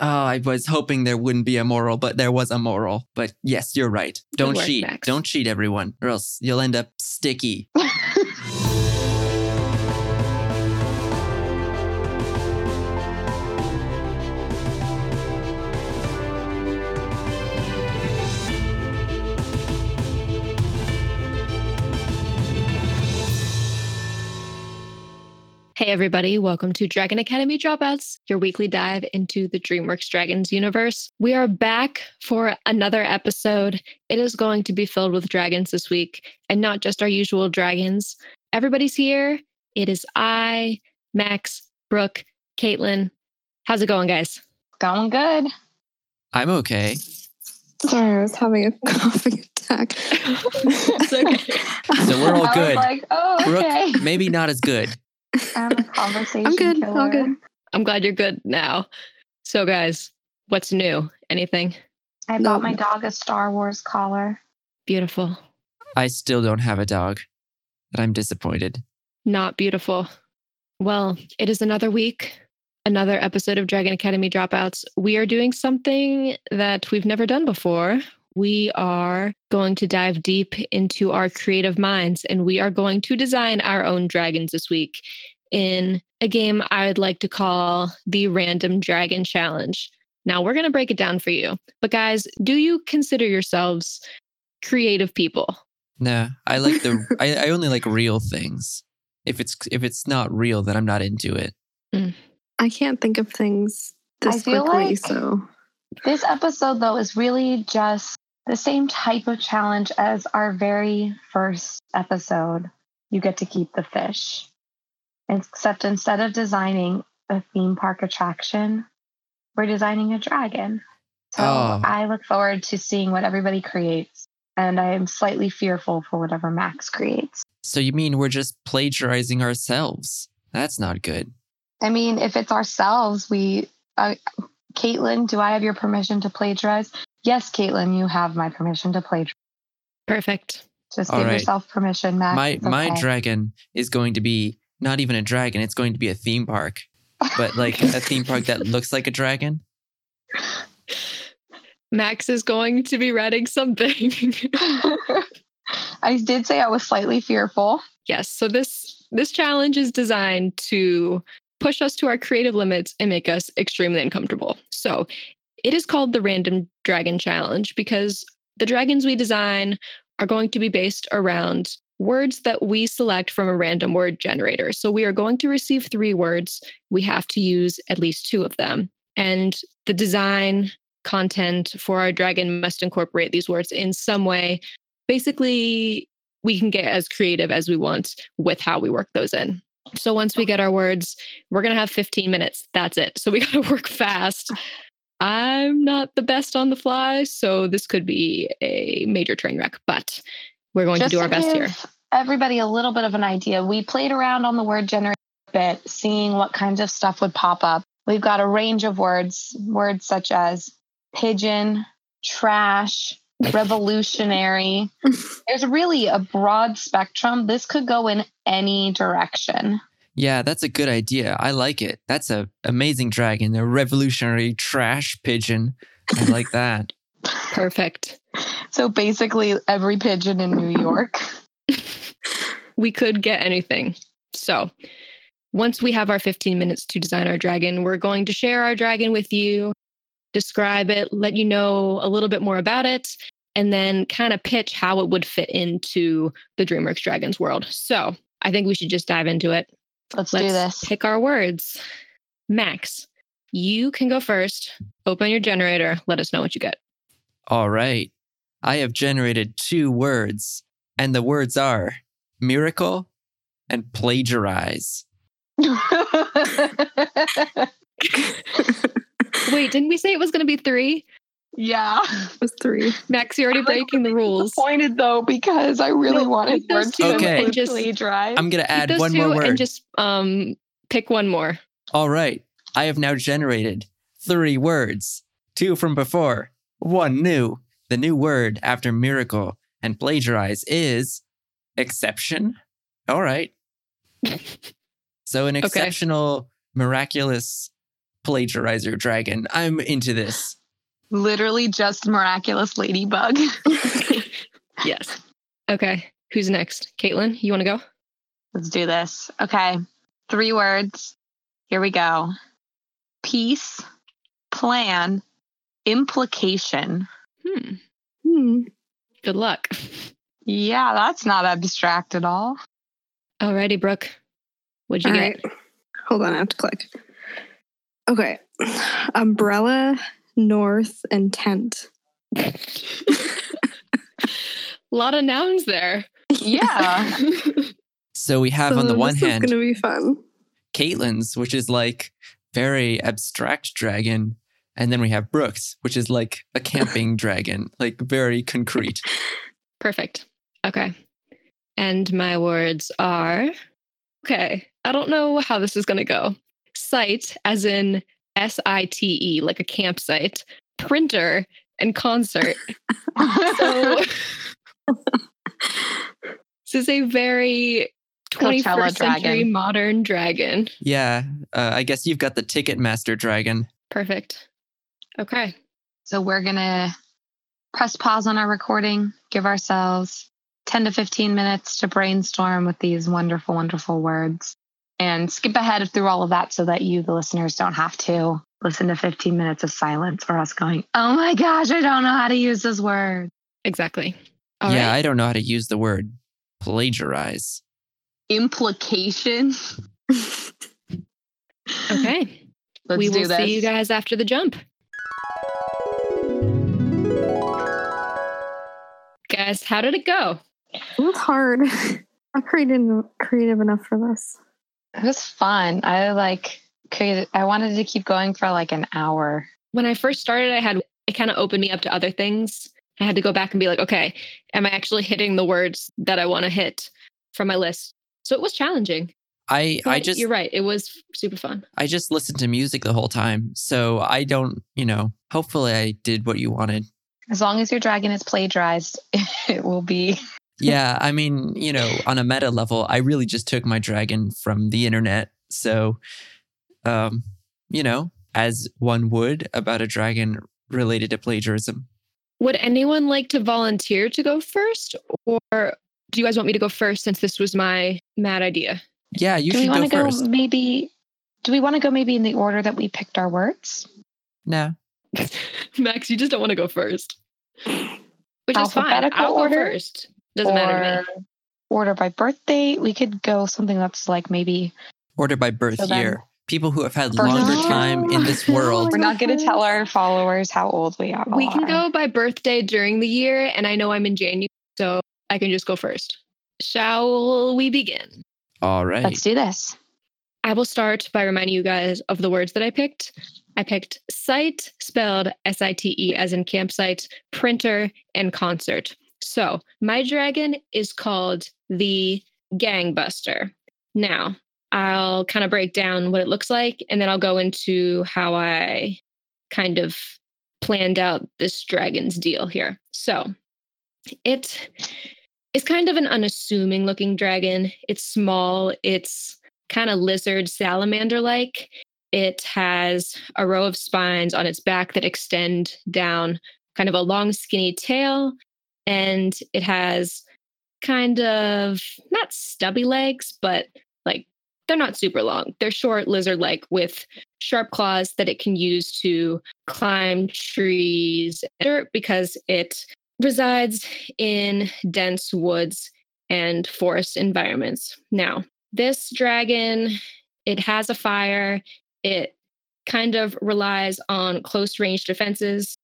Oh, I was hoping there wouldn't be a moral, but there was a moral. But yes, you're right. Don't cheat. Don't cheat, everyone, or else you'll end up sticky. Hey, everybody, welcome to Dragon Academy Dropouts, your weekly dive into the DreamWorks Dragons universe. We are back for another episode. It is going to be filled with dragons this week, and not just our usual dragons. Everybody's here. It is I, Max, Brooke, Caitlin. How's it going, guys? Going good. I'm okay. Sorry, I was having a coffee attack. It's okay. So we're all I good. was like, oh, okay. Brooke, maybe not as good. I'm a conversation I'm good. Killer. All good. I'm glad you're good now. So, guys, what's new? Anything? I No. bought my dog a Star Wars collar. Beautiful. I still don't have a dog. but I'm disappointed. Not beautiful. Well, it is another week, another episode of Dragon Academy Dropouts. We are doing something that we've never done before. We are going to dive deep into our creative minds and we are going to design our own dragons this week in a game I would like to call the Random Dragon Challenge. Now, we're going to break it down for you. But, guys, do you consider yourselves creative people? No, I like the. I, I only like real things. If it's if it's not real, then I'm not into it. Mm. I can't think of things I this feel quickly, like- so This episode, though, is really just the same type of challenge as our very first episode. You get to keep the fish. Except instead of designing a theme park attraction, we're designing a dragon. So Oh. I look forward to seeing what everybody creates. And I am slightly fearful for whatever Max creates. So you mean we're just plagiarizing ourselves? That's not good. I mean, if it's ourselves, we, uh, Caitlin, do I have your permission to plagiarize? Yes, Caitlin, you have my permission to play. Perfect. Just All give right. yourself permission, Max. my It's my dragon is going to be not even a dragon. It's going to be a theme park, but like a theme park that looks like a dragon. Max is going to be writing something. I did say I was slightly fearful. yes, so this this challenge is designed to push us to our creative limits and make us extremely uncomfortable. So, it is called the Random Dragon Challenge because the dragons we design are going to be based around words that we select from a random word generator. So, we are going to receive 3 words. We have to use at least 2 of them. And the design content for our dragon must incorporate these words in some way. Basically, we can get as creative as we want with how we work those in. So once we get our words, we're going to have 15 minutes. That's it. So we got to work fast. I'm not the best on the fly, so this could be a major train wreck, but we're going Just to do our best give here. Everybody, a little bit of an idea. We played around on the word generator a bit, seeing what kinds of stuff would pop up. We've got a range of words, words such as pigeon, trash, revolutionary. There's really a broad spectrum. This could go in any direction. Yeah, that's a good idea. I like it. That's a amazing dragon, a revolutionary trash pigeon. I like that. Perfect. So basically, every pigeon in New York. we could get anything. So, once we have our 15 minutes to design our dragon, we're going to share our dragon with you, describe it, let you know a little bit more about it, and then kind of pitch how it would fit into the DreamWorks Dragons world. So, I think we should just dive into it. Let's, Let's do this. pick our words. Max, you can go first. Open your generator. Let us know what you get. All right. I have generated two words, and the words are miracle and plagiarize. Wait, didn't we say it was going to be three? Yeah. it was three. Max, you're already I'm, like, breaking the rules. Disappointed though because I really No, wanted take those two to Okay. and just- plagiarize. I'm going to add those one two more word. and just um pick one more. All right. I have now generated three words, two from before, one new. The new word after miracle and plagiarize is exception. All right. So, an exceptional, miraculous plagiarizer dragon. I'm into this. Literally just miraculous ladybug. Yes. Okay. Who's next? Caitlin, you want to go? Let's do this. Okay. Three words. Here we go. Peace, plan, implication. Hmm. Hmm. Good luck. Yeah, that's not abstract at all. Alrighty, Brooke. What'd you All get? right. Hold on, I have to click. Okay. Umbrella, north, and tent. A lot of nouns there. Yeah. So we have on the So one this hand is gonna be fun. Caitlin's, which is like very abstract dragon. And then we have Brooks, which is like a camping dragon, like very concrete. Perfect. Okay. And my words are okay. I don't know how this is going to go. Site, as in S I T E, like a campsite, printer, and concert. So this is a very 21st Coachella century dragon. modern dragon. Yeah. Uh, I guess you've got the Ticketmaster dragon. Perfect. Okay. so we're going to press pause on our recording, give ourselves 10 to 15 minutes to brainstorm with these wonderful, wonderful words, and skip ahead through all of that so that you, the listeners, don't have to listen to 15 minutes of silence or us going, oh my gosh, I don't know how to use this word. Exactly. All yeah, right. I don't know how to use the word plagiarize. Implication. okay. Let's we do will this. see you guys after the jump. Guys, how did it go? It was hard. I'm creative, creative enough for this. It was fun. I like created. I wanted to keep going for like an hour. When I first started, I had it kind of opened me up to other things. I had to go back and be like, okay, am I actually hitting the words that I want to hit from my list? So it was challenging. I I just you're right. It was super fun. I just listened to music the whole time. So I don't, you know, hopefully I did what you wanted. As long as your dragon is plagiarized, it will be. Yeah, I mean, you know, on a meta level, I really just took my dragon from the internet. So um, you know, as one would about a dragon related to plagiarism. Would anyone like to volunteer to go first? Or do you guys want me to go first since this was my mad idea? Yeah, you do we should want to go first. maybe? Do we want to go maybe in the order that we picked our words? No. Max, you just don't want to go first. Which is fine. I'll go first. Doesn't matter to me. order by birth date. We could go something that's like maybe Order by birth So then- year. People who have had longer year. time in this world. we're not going to tell our followers how old we are. We can go by birthday during the year, and I know I'm in January, so I can just go first. Shall we begin? All right. Let's do this. I will start by reminding you guys of the words that I picked. I picked site, spelled S I T E, as in campsite, printer, and concert. So my dragon is called the Gangbuster. Now, I'll kind of break down what it looks like, and then I'll go into how I kind of planned out this dragon's deal here. So it is kind of an unassuming looking dragon. It's small, it's kind of lizard salamander like. It has a row of spines on its back that extend down, kind of a long, skinny tail. And it has kind of not stubby legs, but like they're not super long. They're short, lizard like, with sharp claws that it can use to climb trees dirt because it resides in dense woods and forest environments. Now, this dragon, it has a fire. It kind of relies on close range defenses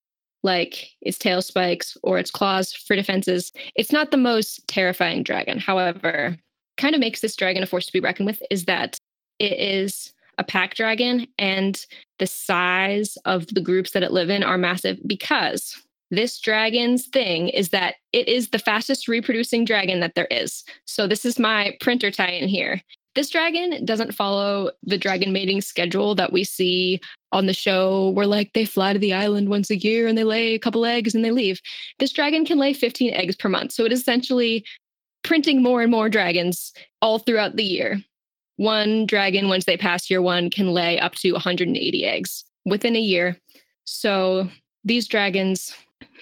like its tail spikes or its claws for defenses. It's not the most terrifying dragon. However, kind of makes this dragon a force to be reckoned with is that it is a pack dragon and the size of the groups that it live in are massive because this dragon's thing is that it is the fastest reproducing dragon that there is. So this is my printer tie-in here. This dragon doesn't follow the dragon mating schedule that we see on the show where like they fly to the island once a year and they lay a couple eggs and they leave. This dragon can lay 15 eggs per month. So it is essentially printing more and more dragons all throughout the year. one dragon, once they pass year one, can lay up to 180 eggs within a year. So these dragons,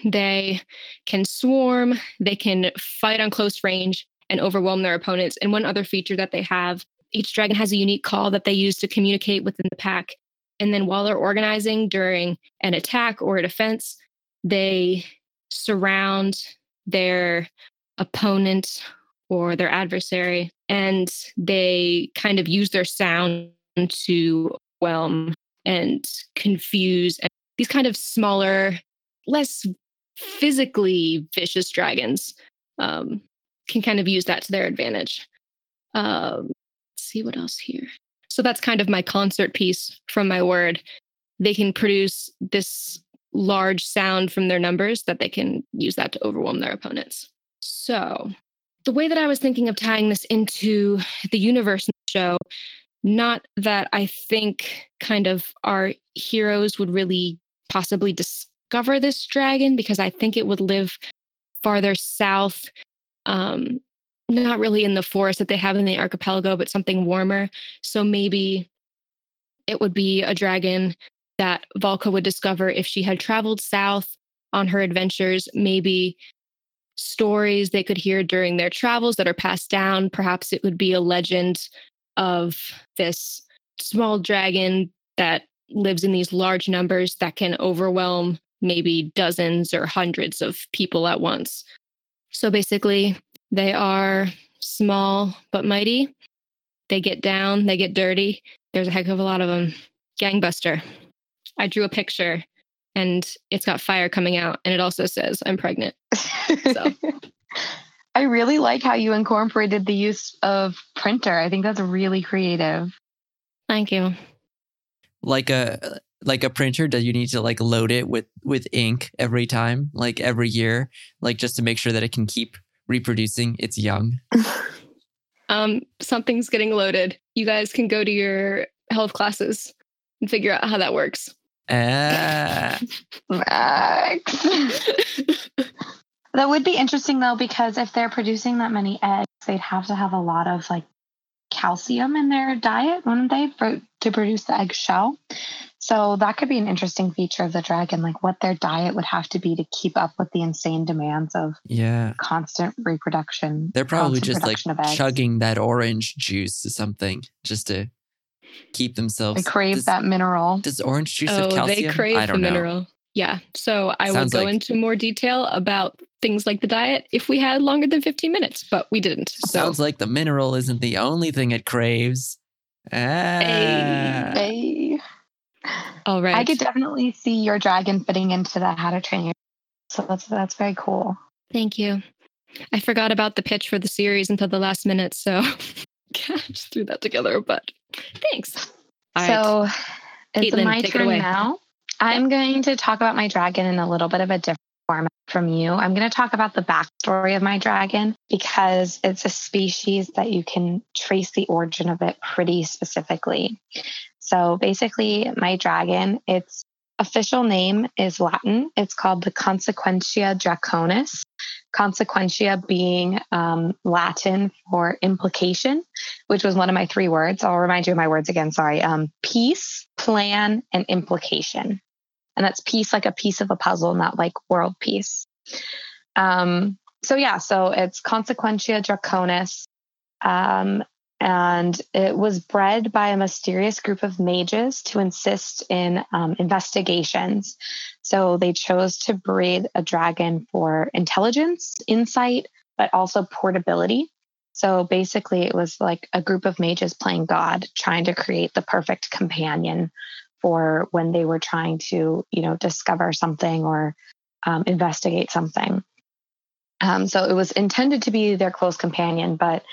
they can swarm, they can fight on close range and overwhelm their opponents. And one other feature that they have each dragon has a unique call that they use to communicate within the pack. And then while they're organizing during an attack or a defense, they surround their opponent or their adversary and they kind of use their sound to whelm and confuse and these kind of smaller less physically vicious dragons um, can kind of use that to their advantage. Um, see what else here. So that's kind of my concert piece from my word. They can produce this large sound from their numbers that they can use that to overwhelm their opponents. So the way that I was thinking of tying this into the universe show, not that I think kind of our heroes would really possibly discover this dragon because I think it would live farther south, um, not really in the forest that they have in the archipelago, but something warmer. So maybe it would be a dragon that Valka would discover if she had traveled south on her adventures. Maybe stories they could hear during their travels that are passed down. Perhaps it would be a legend of this small dragon that lives in these large numbers that can overwhelm maybe dozens or hundreds of people at once. So basically, they are small but mighty. They get down, they get dirty. There's a heck of a lot of them. Gangbuster. I drew a picture and it's got fire coming out and it also says I'm pregnant. So I really like how you incorporated the use of printer. I think that's really creative. Thank you. Like a like a printer, do you need to like load it with with ink every time, like every year, like just to make sure that it can keep reproducing its young? um, something's getting loaded. You guys can go to your health classes and figure out how that works. Ah. Max. that would be interesting though, because if they're producing that many eggs, they'd have to have a lot of like calcium in their diet, wouldn't they, for to produce the egg shell? So that could be an interesting feature of the dragon, like what their diet would have to be to keep up with the insane demands of yeah constant reproduction. They're probably just like production of eggs. chugging that orange juice or something just to keep themselves. They crave does, that mineral. Does orange juice have oh, calcium? they crave I don't the know. mineral. Yeah. So I Sounds will go like- into more detail about things like the diet if we had longer than 15 minutes, but we didn't. So Sounds like the mineral isn't the only thing it craves. Ah. Hey. all right. I could definitely see your dragon fitting into the how to train your. So that's that's very cool. Thank you. I forgot about the pitch for the series until the last minute, so I just threw that together. But thanks. All right. so it's Caitlin, my take it turn away. now. I'm going to talk about my dragon in a little bit of a different format from you. I'm going to talk about the backstory of my dragon because it's a species that you can trace the origin of it pretty specifically. So basically, my dragon, its official name is Latin. It's called the Consequentia Draconis. Consequentia being um, Latin for implication, which was one of my three words. I'll remind you of my words again. Sorry. Um, peace, plan, and implication. And that's peace like a piece of a puzzle, not like world peace. Um, so, yeah, so it's Consequentia Draconis. Um, and it was bred by a mysterious group of mages to insist in um, investigations. So they chose to breed a dragon for intelligence, insight, but also portability. So basically, it was like a group of mages playing God, trying to create the perfect companion for when they were trying to, you know, discover something or um, investigate something. Um, so it was intended to be their close companion, but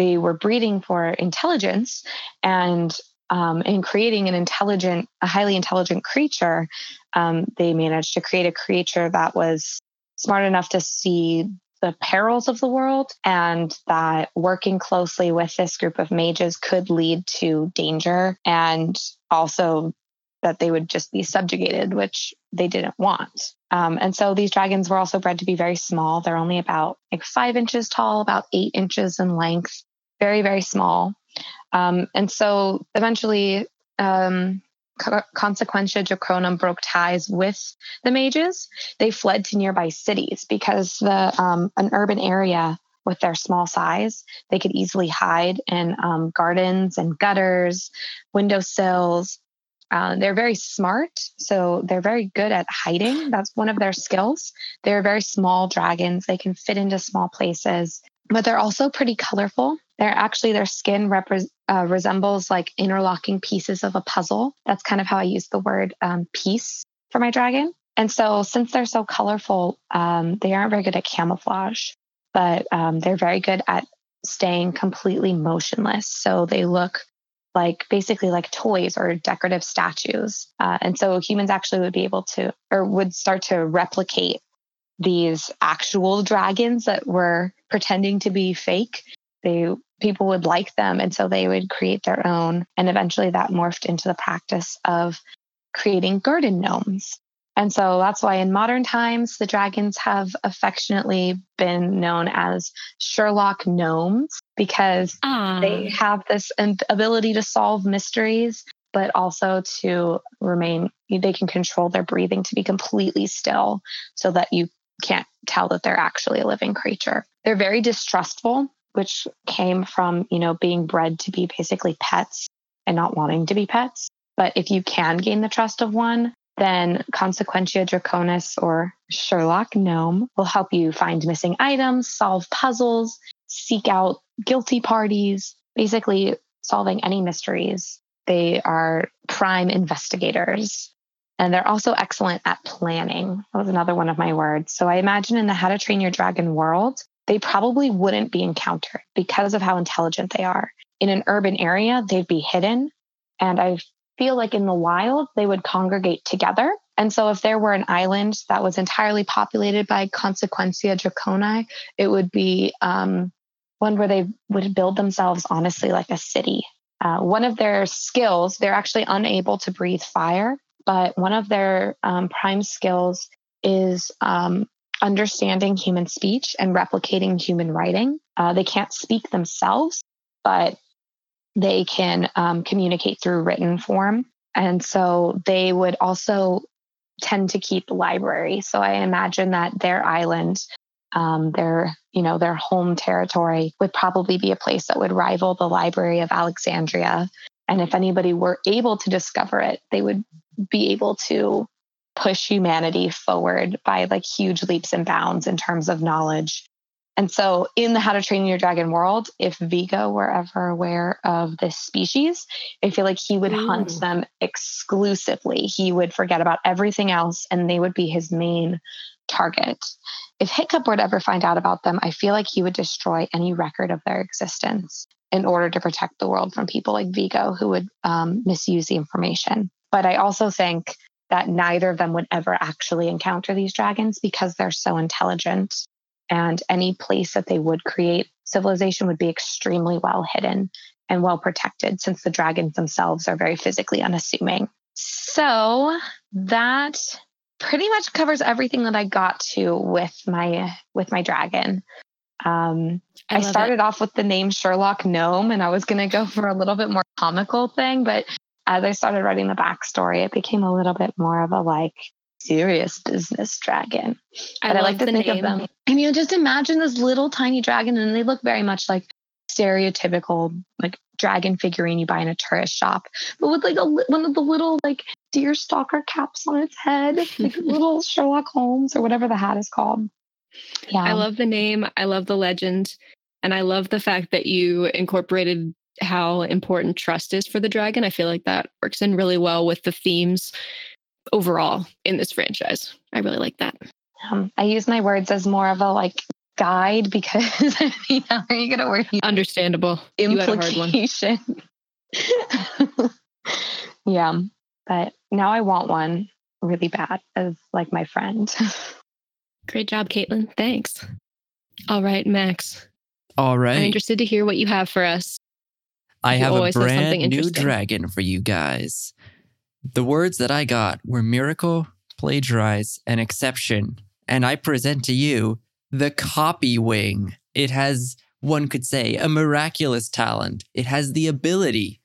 they were breeding for intelligence and um, in creating an intelligent, a highly intelligent creature, um, they managed to create a creature that was smart enough to see the perils of the world and that working closely with this group of mages could lead to danger and also that they would just be subjugated, which they didn't want. Um, and so these dragons were also bred to be very small. They're only about like five inches tall, about eight inches in length, very, very small. Um, and so eventually, um, Co- Consequentia Draconum broke ties with the mages. They fled to nearby cities because the um, an urban area with their small size, they could easily hide in um, gardens and gutters, windowsills. Uh, they're very smart, so they're very good at hiding. That's one of their skills. They're very small dragons. They can fit into small places, but they're also pretty colorful. They're actually their skin repre- uh, resembles like interlocking pieces of a puzzle. That's kind of how I use the word um, piece for my dragon. And so, since they're so colorful, um, they aren't very good at camouflage, but um, they're very good at staying completely motionless. So they look like basically like toys or decorative statues. Uh, and so humans actually would be able to, or would start to replicate these actual dragons that were pretending to be fake. They people would like them, and so they would create their own. And eventually, that morphed into the practice of creating garden gnomes. And so that's why in modern times, the dragons have affectionately been known as Sherlock gnomes because Ah, they have this ability to solve mysteries, but also to remain, they can control their breathing to be completely still so that you can't tell that they're actually a living creature. They're very distrustful, which came from, you know, being bred to be basically pets and not wanting to be pets. But if you can gain the trust of one, then Consequentia Draconis or Sherlock Gnome will help you find missing items, solve puzzles, seek out guilty parties, basically solving any mysteries. They are prime investigators. And they're also excellent at planning. That was another one of my words. So I imagine in the How to Train Your Dragon world, they probably wouldn't be encountered because of how intelligent they are. In an urban area, they'd be hidden. And I feel like in the wild, they would congregate together. And so if there were an island that was entirely populated by Consequentia Draconi, it would be um, one where they would build themselves honestly like a city. Uh, one of their skills, they're actually unable to breathe fire, but one of their um, prime skills is um, understanding human speech and replicating human writing. Uh, they can't speak themselves, but they can um, communicate through written form. And so they would also tend to keep library. So I imagine that their island, um, their you know their home territory, would probably be a place that would rival the Library of Alexandria. And if anybody were able to discover it, they would be able to push humanity forward by like huge leaps and bounds in terms of knowledge. And so, in the How to Train Your Dragon world, if Viggo were ever aware of this species, I feel like he would hunt them exclusively. He would forget about everything else, and they would be his main target. If Hiccup were to ever find out about them, I feel like he would destroy any record of their existence in order to protect the world from people like Viggo who would um, misuse the information. But I also think that neither of them would ever actually encounter these dragons because they're so intelligent. And any place that they would create civilization would be extremely well hidden and well protected since the dragons themselves are very physically unassuming. So that pretty much covers everything that I got to with my with my dragon. Um, I, it. started off with the name Sherlock Gnome, and I was going to go for a little bit more comical thing, but Uh, as I started writing the backstory, it became a little bit more of a like serious business dragon. I I, like to the think name. of them. I mean, just imagine this little tiny dragon, and they look very much like stereotypical like dragon figurine you buy in a tourist shop, but with like a one of the little like deer stalker caps on its head, like little Sherlock Holmes or whatever the hat is called. Yeah, I love the name. I love the legend. And I love the fact that you incorporated how important trust is for the dragon. I feel like that works in really well with the themes overall in this franchise. I really like that. Um, I use my words as more of a like guide because I mean, how are you going to work? Understandable. You had hard one. implication? yeah, but now I want one really bad as like my friend. Great job, Caitlin. Thanks. All right, Max. All right. I'm interested to hear what you have for us. I You have a always have something brand new dragon for you guys. The words that I got were miracle, plagiarize, and exception. And I present to you the copy wing. It has one could say, a miraculous talent. It has the ability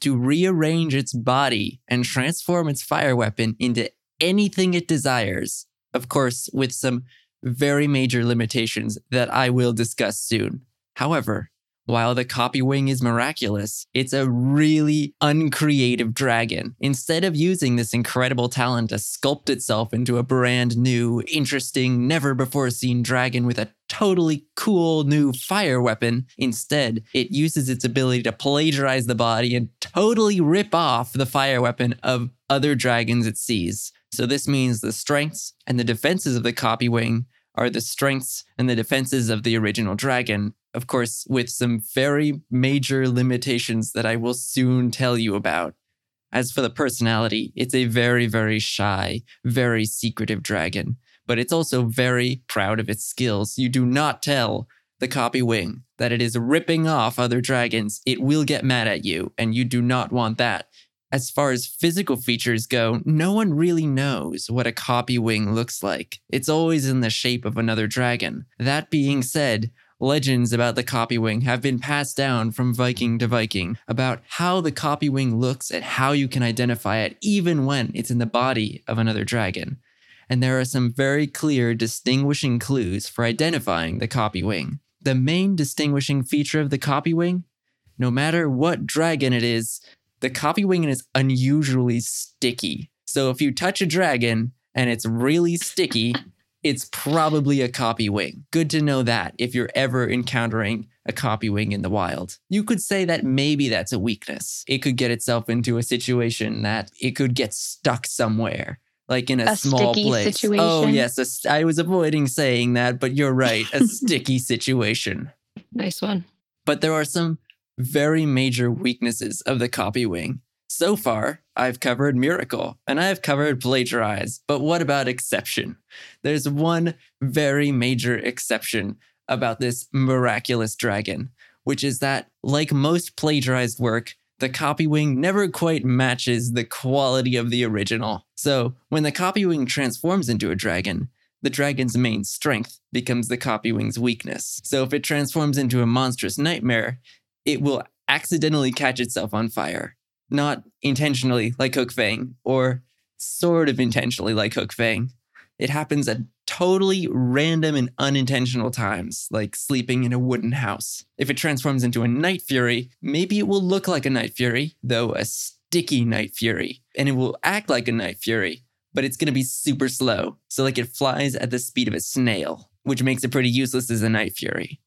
to rearrange its body and transform its fire weapon into anything it desires. Of course, with some very major limitations that I will discuss soon. However, while the copy wing is miraculous, it's a really uncreative dragon. Instead of using this incredible talent to sculpt itself into a brand new, interesting, never before seen dragon with a totally cool new fire weapon, instead, it uses its ability to plagiarize the body and totally rip off the fire weapon of other dragons it sees. So, this means the strengths and the defenses of the copy wing are the strengths and the defenses of the original dragon, of course, with some very major limitations that I will soon tell you about. As for the personality, it's a very, very shy, very secretive dragon, but it's also very proud of its skills. You do not tell the copy wing that it is ripping off other dragons. It will get mad at you, and you do not want that. As far as physical features go, no one really knows what a copy wing looks like. It's always in the shape of another dragon. That being said, legends about the copy wing have been passed down from Viking to Viking about how the copy wing looks and how you can identify it even when it's in the body of another dragon. And there are some very clear distinguishing clues for identifying the copy wing. The main distinguishing feature of the copy wing, no matter what dragon it is, the copy wing is unusually sticky. So if you touch a dragon and it's really sticky, it's probably a copy wing. Good to know that if you're ever encountering a copy wing in the wild. You could say that maybe that's a weakness. It could get itself into a situation that it could get stuck somewhere, like in a, A small sticky place. Oh, situation? yes. I was avoiding saying that, but you're right. A sticky situation. Nice one. But there are some very major weaknesses of the copy wing. So far, I've covered Miracle and I've covered Plagiarize, but what about Exception? There's one very major exception about this miraculous dragon, which is that, like most plagiarized work, the copy wing never quite matches the quality of the original. So, when the copy wing transforms into a dragon, the dragon's main strength becomes the copy wing's weakness. So, if it transforms into a monstrous nightmare, it will accidentally catch itself on fire. Not intentionally, like Hookfang, or sort of intentionally, like Hookfang. It happens at totally random and unintentional times, like sleeping in a wooden house. If it transforms into a Night Fury, maybe it will look like a Night Fury, though a sticky Night Fury, and it will act like a Night Fury, but it's gonna be super slow. So, like, it flies at the speed of a snail, which makes it pretty useless as a Night Fury.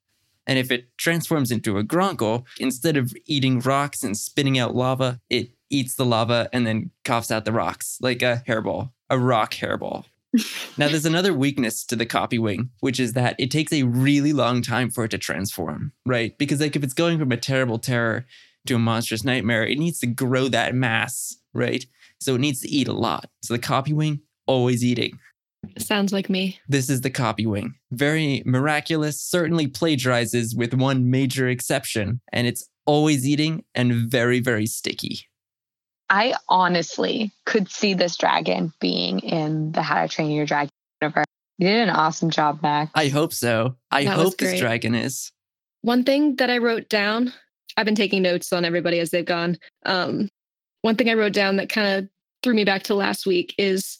And if it transforms into a Gronkle, instead of eating rocks and spitting out lava, it eats the lava and then coughs out the rocks like a hairball, a rock hairball. now, there's another weakness to the copy wing, which is that it takes a really long time for it to transform, right? Because, like, if it's going from a terrible terror to a monstrous nightmare, it needs to grow that mass, right? So it needs to eat a lot. So the copy wing, always eating. Sounds like me. This is the copy wing. Very miraculous, certainly plagiarizes with one major exception, and it's always eating and very, very sticky. I honestly could see this dragon being in the How to Train Your Dragon universe. You did an awesome job, Mac. I hope so. I That hope this dragon is. One thing that I wrote down, I've been taking notes on everybody as they've gone. Um, one thing I wrote down that kind of threw me back to last week is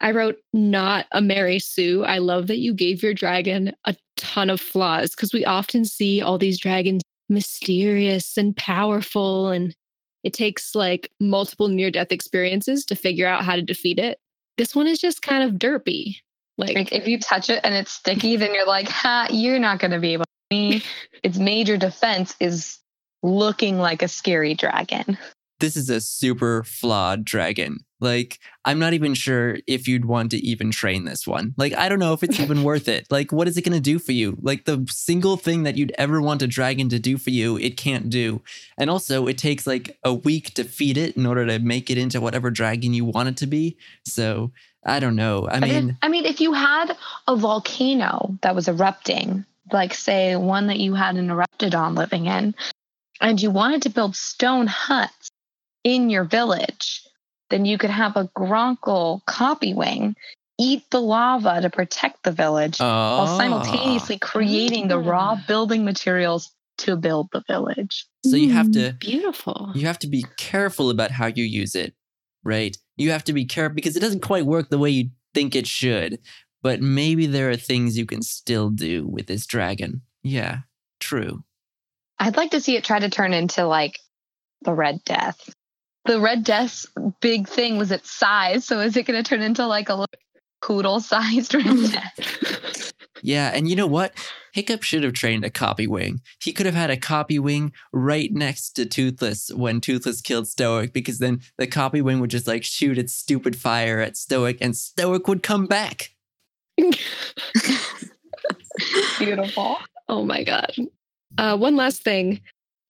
I wrote not a Mary Sue. I love that you gave your dragon a ton of flaws because we often see all these dragons mysterious and powerful, and it takes like multiple near death experiences to figure out how to defeat it. This one is just kind of derpy. Like, Like if you touch it and it's sticky, then you're like, ha, you're not going to be able to me. Its major defense is looking like a scary dragon. This is a super flawed dragon. Like, I'm not even sure if you'd want to even train this one. Like, I don't know if it's even worth it. Like, what is it going to do for you? Like, the single thing that you'd ever want a dragon to do for you, it can't do. And also, it takes like a week to feed it in order to make it into whatever dragon you want it to be. So, I don't know. I mean, I mean, if you had a volcano that was erupting, like say one that you had an Eruptodon living in, and you wanted to build stone huts in your village, then you could have a Gronkle copy wing eat the lava to protect the village Oh. while simultaneously creating the raw Ah. building materials to build the village. So you have to Beautiful. you have to be careful about how you use it, right? You have to be careful because it doesn't quite work the way you think it should. But maybe there are things you can still do with this dragon. Yeah, true. I'd like to see it try to turn into like the Red Death. The Red Death's big thing was its size. So is it going to turn into like a poodle sized Red Death? Yeah, and you know what? Hiccup should have trained a copy wing. He could have had a copy wing right next to Toothless when Toothless killed Stoick, because then the copy wing would just like shoot its stupid fire at Stoick, and Stoick would come back. Beautiful. Oh my god. Uh, one last thing.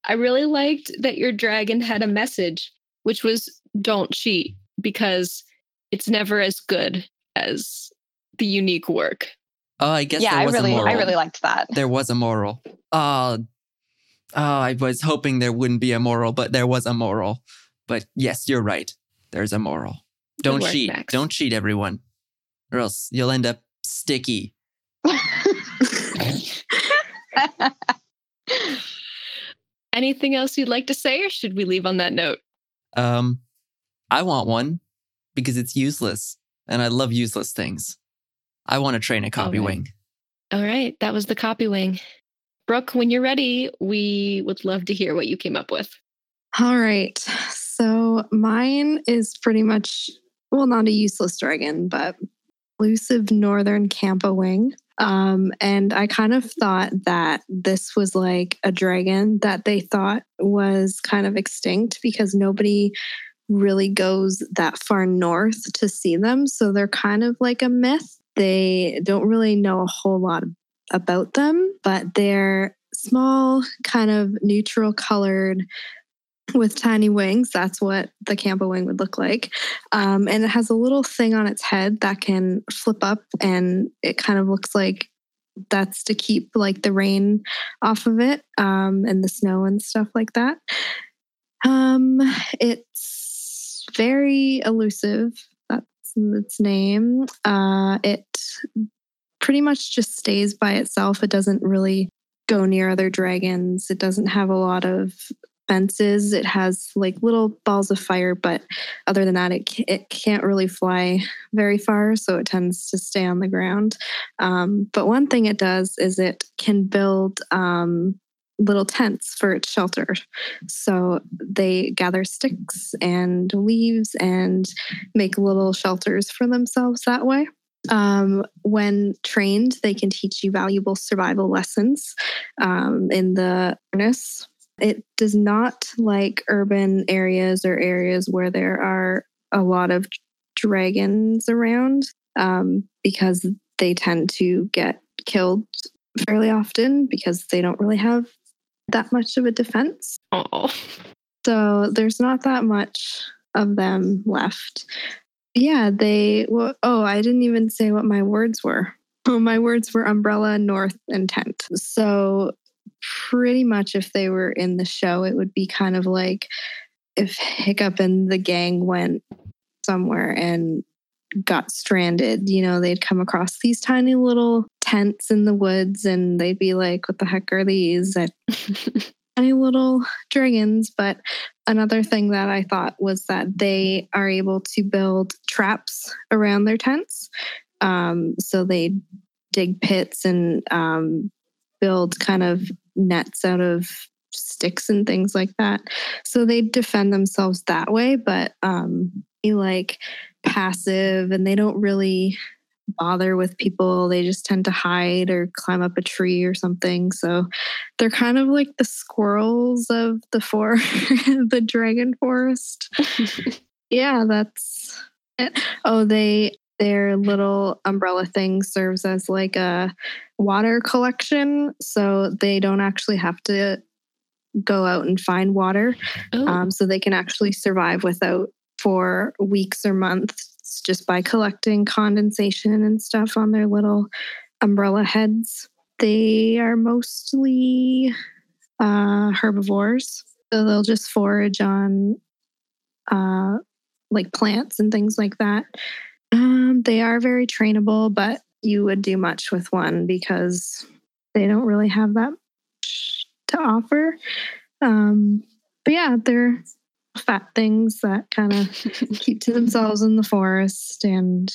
I really liked that your dragon had a message, which was don't cheat because it's never as good as the unique work. Oh, I guess yeah, there I was a really, moral. I really liked that. there was a moral. Oh, oh, I was hoping there wouldn't be a moral, but there was a moral. But yes, you're right. There's a moral. Don't work, cheat. Max. Don't cheat, everyone, or else you'll end up sticky. Anything else you'd like to say, or should we leave on that note? Um, I want one because it's useless, and I love useless things. I want to train a copy right. wing. All right, that was the copy wing. Brooke, when you're ready, we would love to hear what you came up with. All right. So mine is pretty much, well, not a useless dragon, but elusive northern Campa wing. Um, and I kind of thought that this was like a dragon that they thought was kind of extinct because nobody really goes that far north to see them. So they're kind of like a myth. They don't really know a whole lot about them, but they're small, kind of neutral colored with tiny wings. That's what the Campa wing would look like. Um, and it has a little thing on its head that can flip up, and it kind of looks like that's to keep like the rain off of it um, and the snow and stuff like that. Um, it's very elusive. That's its name. Uh, it pretty much just stays by itself. It doesn't really go near other dragons. It doesn't have a lot of fences. It has like little balls of fire, but other than that, it it can't really fly very far, so it tends to stay on the ground. Um, but one thing it does is it can build um, little tents for its shelter. So they gather sticks and leaves and make little shelters for themselves that way. Um, when trained, they can teach you valuable survival lessons um, in the furnace. It does not like urban areas or areas where there are a lot of dragons around um, because they tend to get killed fairly often because they don't really have that much of a defense. Oh, So there's not that much of them left. Yeah, they. Well, oh, I didn't even say what my words were. Oh, my words were umbrella, north, and tent. So pretty much, if they were in the show, it would be kind of like if Hiccup and the gang went somewhere and got stranded. You know, they'd come across these tiny little tents in the woods, and they'd be like, "What the heck are these?" Tiny little dragons. But another thing that I thought was that they are able to build traps around their tents. Um, so they dig pits and um, build kind of nets out of sticks and things like that. So they defend themselves that way, but um, be like passive and they don't really bother with people. They just tend to hide or climb up a tree or something. So they're kind of like the squirrels of the for the dragon forest. yeah, that's it. Oh, they their little umbrella thing serves as like a water collection, so they don't actually have to go out and find water. Oh, Um, so they can actually survive without for weeks or months just by collecting condensation and stuff on their little umbrella heads. They are mostly uh, herbivores, so they'll just forage on uh, like plants and things like that. They are very trainable, but you would do much with one because they don't really have that to offer. Um, but yeah, they're fat things that kind of keep to themselves in the forest and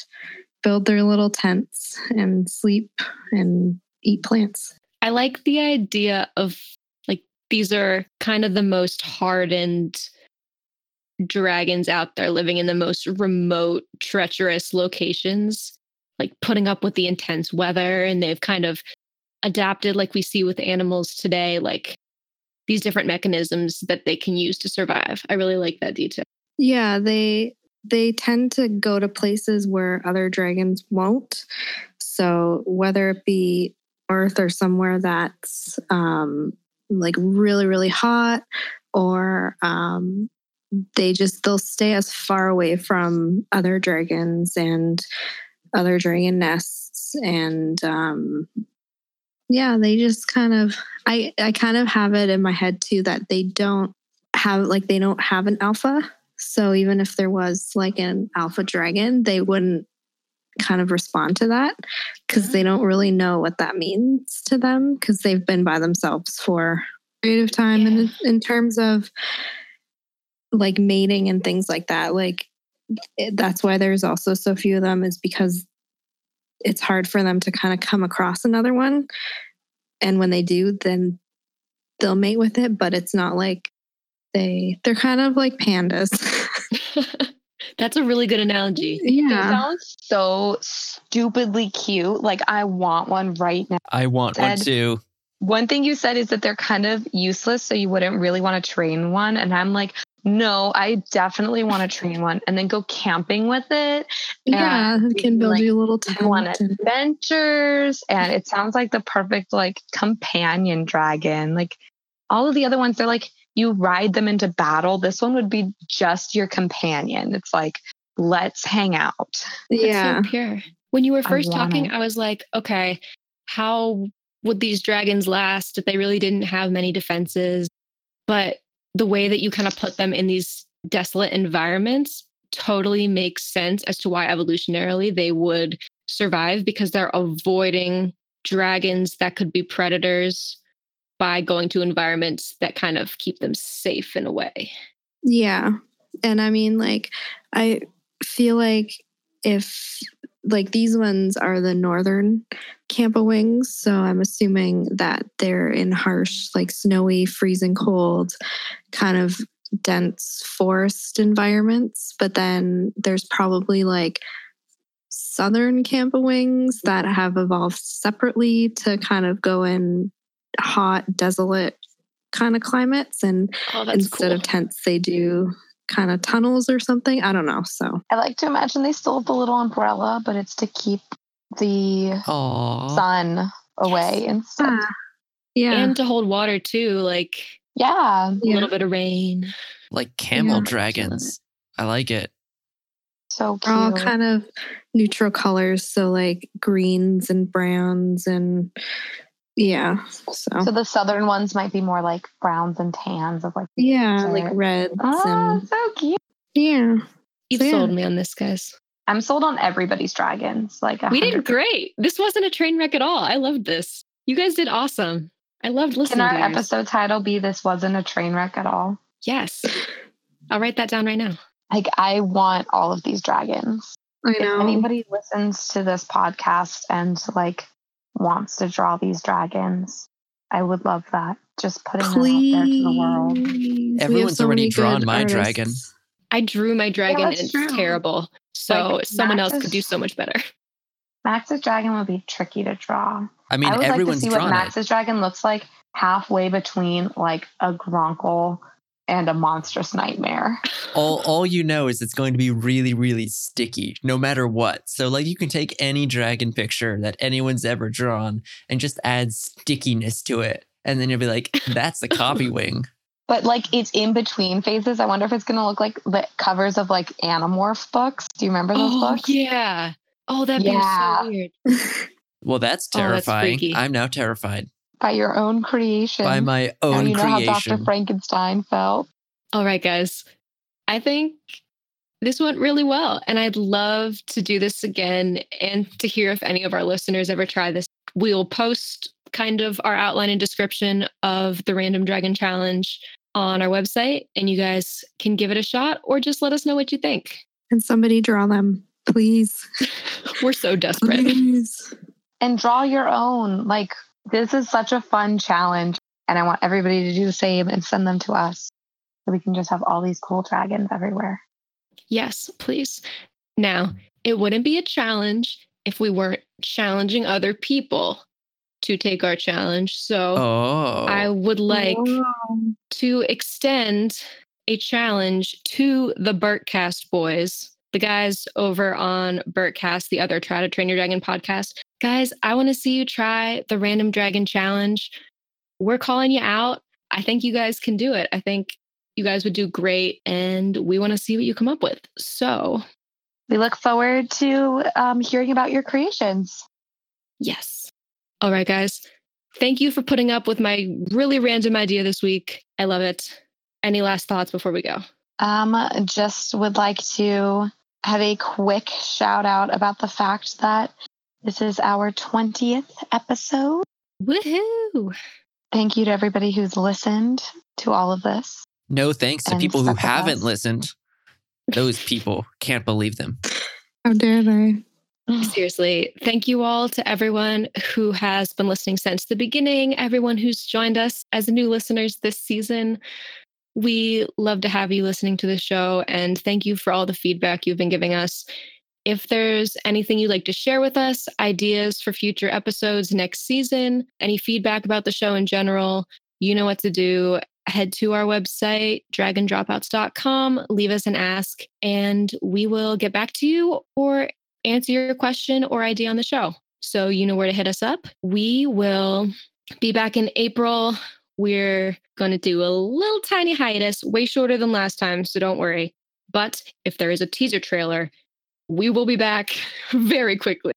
build their little tents and sleep and eat plants. I like the idea of like these are kind of the most hardened dragons out there living in the most remote, treacherous locations, like putting up with the intense weather. And they've kind of adapted, like we see with animals today, like these different mechanisms that they can use to survive. I really like that detail. Yeah, they they tend to go to places where other dragons won't. So whether it be Earth or somewhere that's um, like really really hot, or um, they just they'll stay as far away from other dragons and other dragon nests and um, yeah they just kind of i i kind of have it in my head too that they don't have like they don't have an alpha so even if there was like an alpha dragon they wouldn't kind of respond to that because they don't really know what that means to them because they've been by themselves for a period of time Yeah. and in- in terms of like mating and things like that like it, that's why there's also so few of them is because it's hard for them to kind of come across another one and when they do then they'll mate with it but it's not like they they're kind of like pandas That's a really good analogy. It yeah sounds so stupidly cute. Like I want one right now. I want one too. One thing you said is that they're kind of useless, so you wouldn't really want to train one. And I'm like, no, I definitely want to train one and then go camping with it. yeah and it can build like, you a little Go on tent adventures. And it sounds like the perfect like companion dragon. Like all of the other ones, they're like you ride them into battle. This one would be just your companion. It's like, let's hang out. Yeah so pure. When you were first want talking, it. I was like, okay, how would these dragons last if they really didn't have many defenses? But the way that you kind of put them in these desolate environments totally makes sense as to why evolutionarily they would survive because they're avoiding dragons that could be predators by going to environments that kind of keep them safe in a way. Yeah. And I mean, like, I feel like if, like, these ones are the northern Campa wings. So I'm assuming that they're in harsh, like, snowy, freezing cold, kind of dense forest environments. But then there's probably like southern Campa wings that have evolved separately to kind of go in hot, desolate kind of climates. And Oh, instead cool. of tents they do kind of tunnels or something i don't know so I like to imagine they still have the little umbrella, but it's to keep the Aww. sun away instead. Ah, yeah and to hold water too, like Yeah. a Yeah. little bit of rain. Like camel Yeah. dragons. I like it. So they're all kind of neutral colors so like greens and browns and yeah so, so the southern ones might be more like browns and tans of like yeah like Sure. reds Oh, and so cute. yeah You've So, yeah. sold me on this, guys. I'm sold on everybody's dragons. Like We did great. This wasn't a train wreck at all. I loved this. You guys did awesome. I loved Can listening our to yours. episode title be "This wasn't a train wreck at all"? Yes. I'll write that down right now. Like I want all of these dragons. i If know anybody listens to this podcast and like wants to draw these dragons, I would love that. Just putting them out there to the world. Please. We Everyone's already many drawn my artists. dragon. I drew my dragon that's and it's true. terrible. So Like, someone else Max could do so much better. Max's dragon would be tricky to draw. I mean, I would like to everyone's see what drawn it. Max's dragon looks like halfway between like a Gronkle and a monstrous nightmare. All, all you know is it's going to be really, really sticky, no matter what. So, like, you can take any dragon picture that anyone's ever drawn and just add stickiness to it, and then you'll be like, "That's the copy wing." But like it's in between phases. I wonder if it's gonna look like the covers of like Animorph books. Do you remember those Oh, books? yeah. Oh, that'd Yeah. be so weird. Well, that's Oh, that's terrifying. I'm now terrified By your own creation. by my Now own you know how Dr. Frankenstein felt. All right, guys. I think this went really well. And I'd love to do this again and to hear if any of our listeners ever try this. We'll post kind of our outline and description of the Random Dragon Challenge on our website, and you guys can give it a shot or just let us know what you think. And somebody draw them, please. We're so desperate. Please. And draw your own. Like, this is such a fun challenge. And I want everybody to do the same and send them to us so we can just have all these cool dragons everywhere. Yes, please. Now, it wouldn't be a challenge if we weren't challenging other people to take our challenge. So Oh. I would like to extend a challenge to the Berkcast boys, the guys over on Berkcast, the other Try to Train Your Dragon podcast. Guys, I want to see you try the Random Dragon Challenge. We're calling you out. I think you guys can do it. I think you guys would do great, and we want to see what you come up with. So, We look forward to um, hearing about your creations. yes. All right, guys. Thank you for putting up with my really random idea this week. I love it. Any last thoughts before we go? Um, just would like to have a quick shout out about the fact that this is our 20th episode. Woohoo! Thank you to everybody who's listened to all of this. no thanks to people who haven't us. listened. Those people can't believe them. How dare they? Seriously, thank you all to everyone who has been listening since the beginning, everyone who's joined us as new listeners this season. We love to have you listening to the show, and thank you for all the feedback you've been giving us. If there's anything you'd like to share with us, ideas for future episodes next season, any feedback about the show in general, you know what to do. Head to our website, dragondropouts.com, leave us an ask, and we will get back to you or answer your question or idea on the show. So you know where to hit us up. We will be back in April. We're going to do a little tiny hiatus, way shorter than last time, so don't worry. But if there is a teaser trailer, we will be back very quickly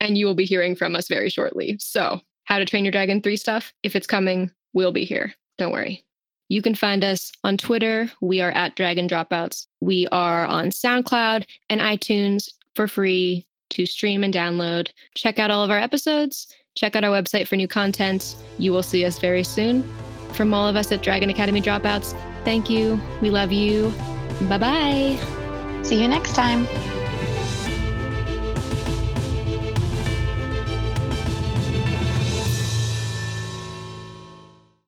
and you will be hearing from us very shortly. So, How to Train Your Dragon 3 stuff, if it's coming, we'll be here. Don't worry. You can find us on Twitter. We are at Dragon Dropouts. We are on SoundCloud and iTunes for free to stream and download. Check out all of our episodes. Check out our website for new content. You will see us very soon. From all of us at Dragon Academy Dropouts, thank you. We love you. Bye bye. See you next time.